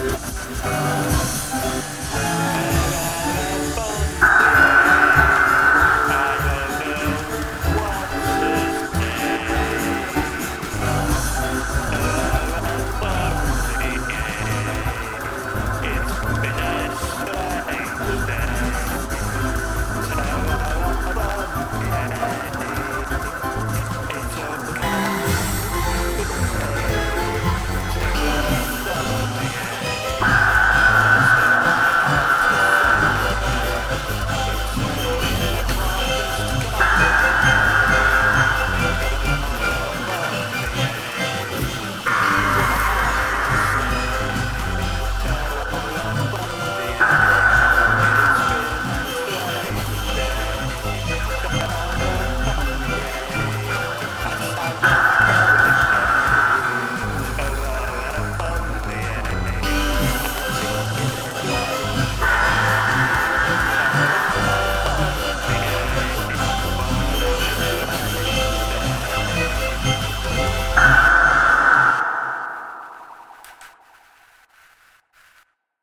Yeah.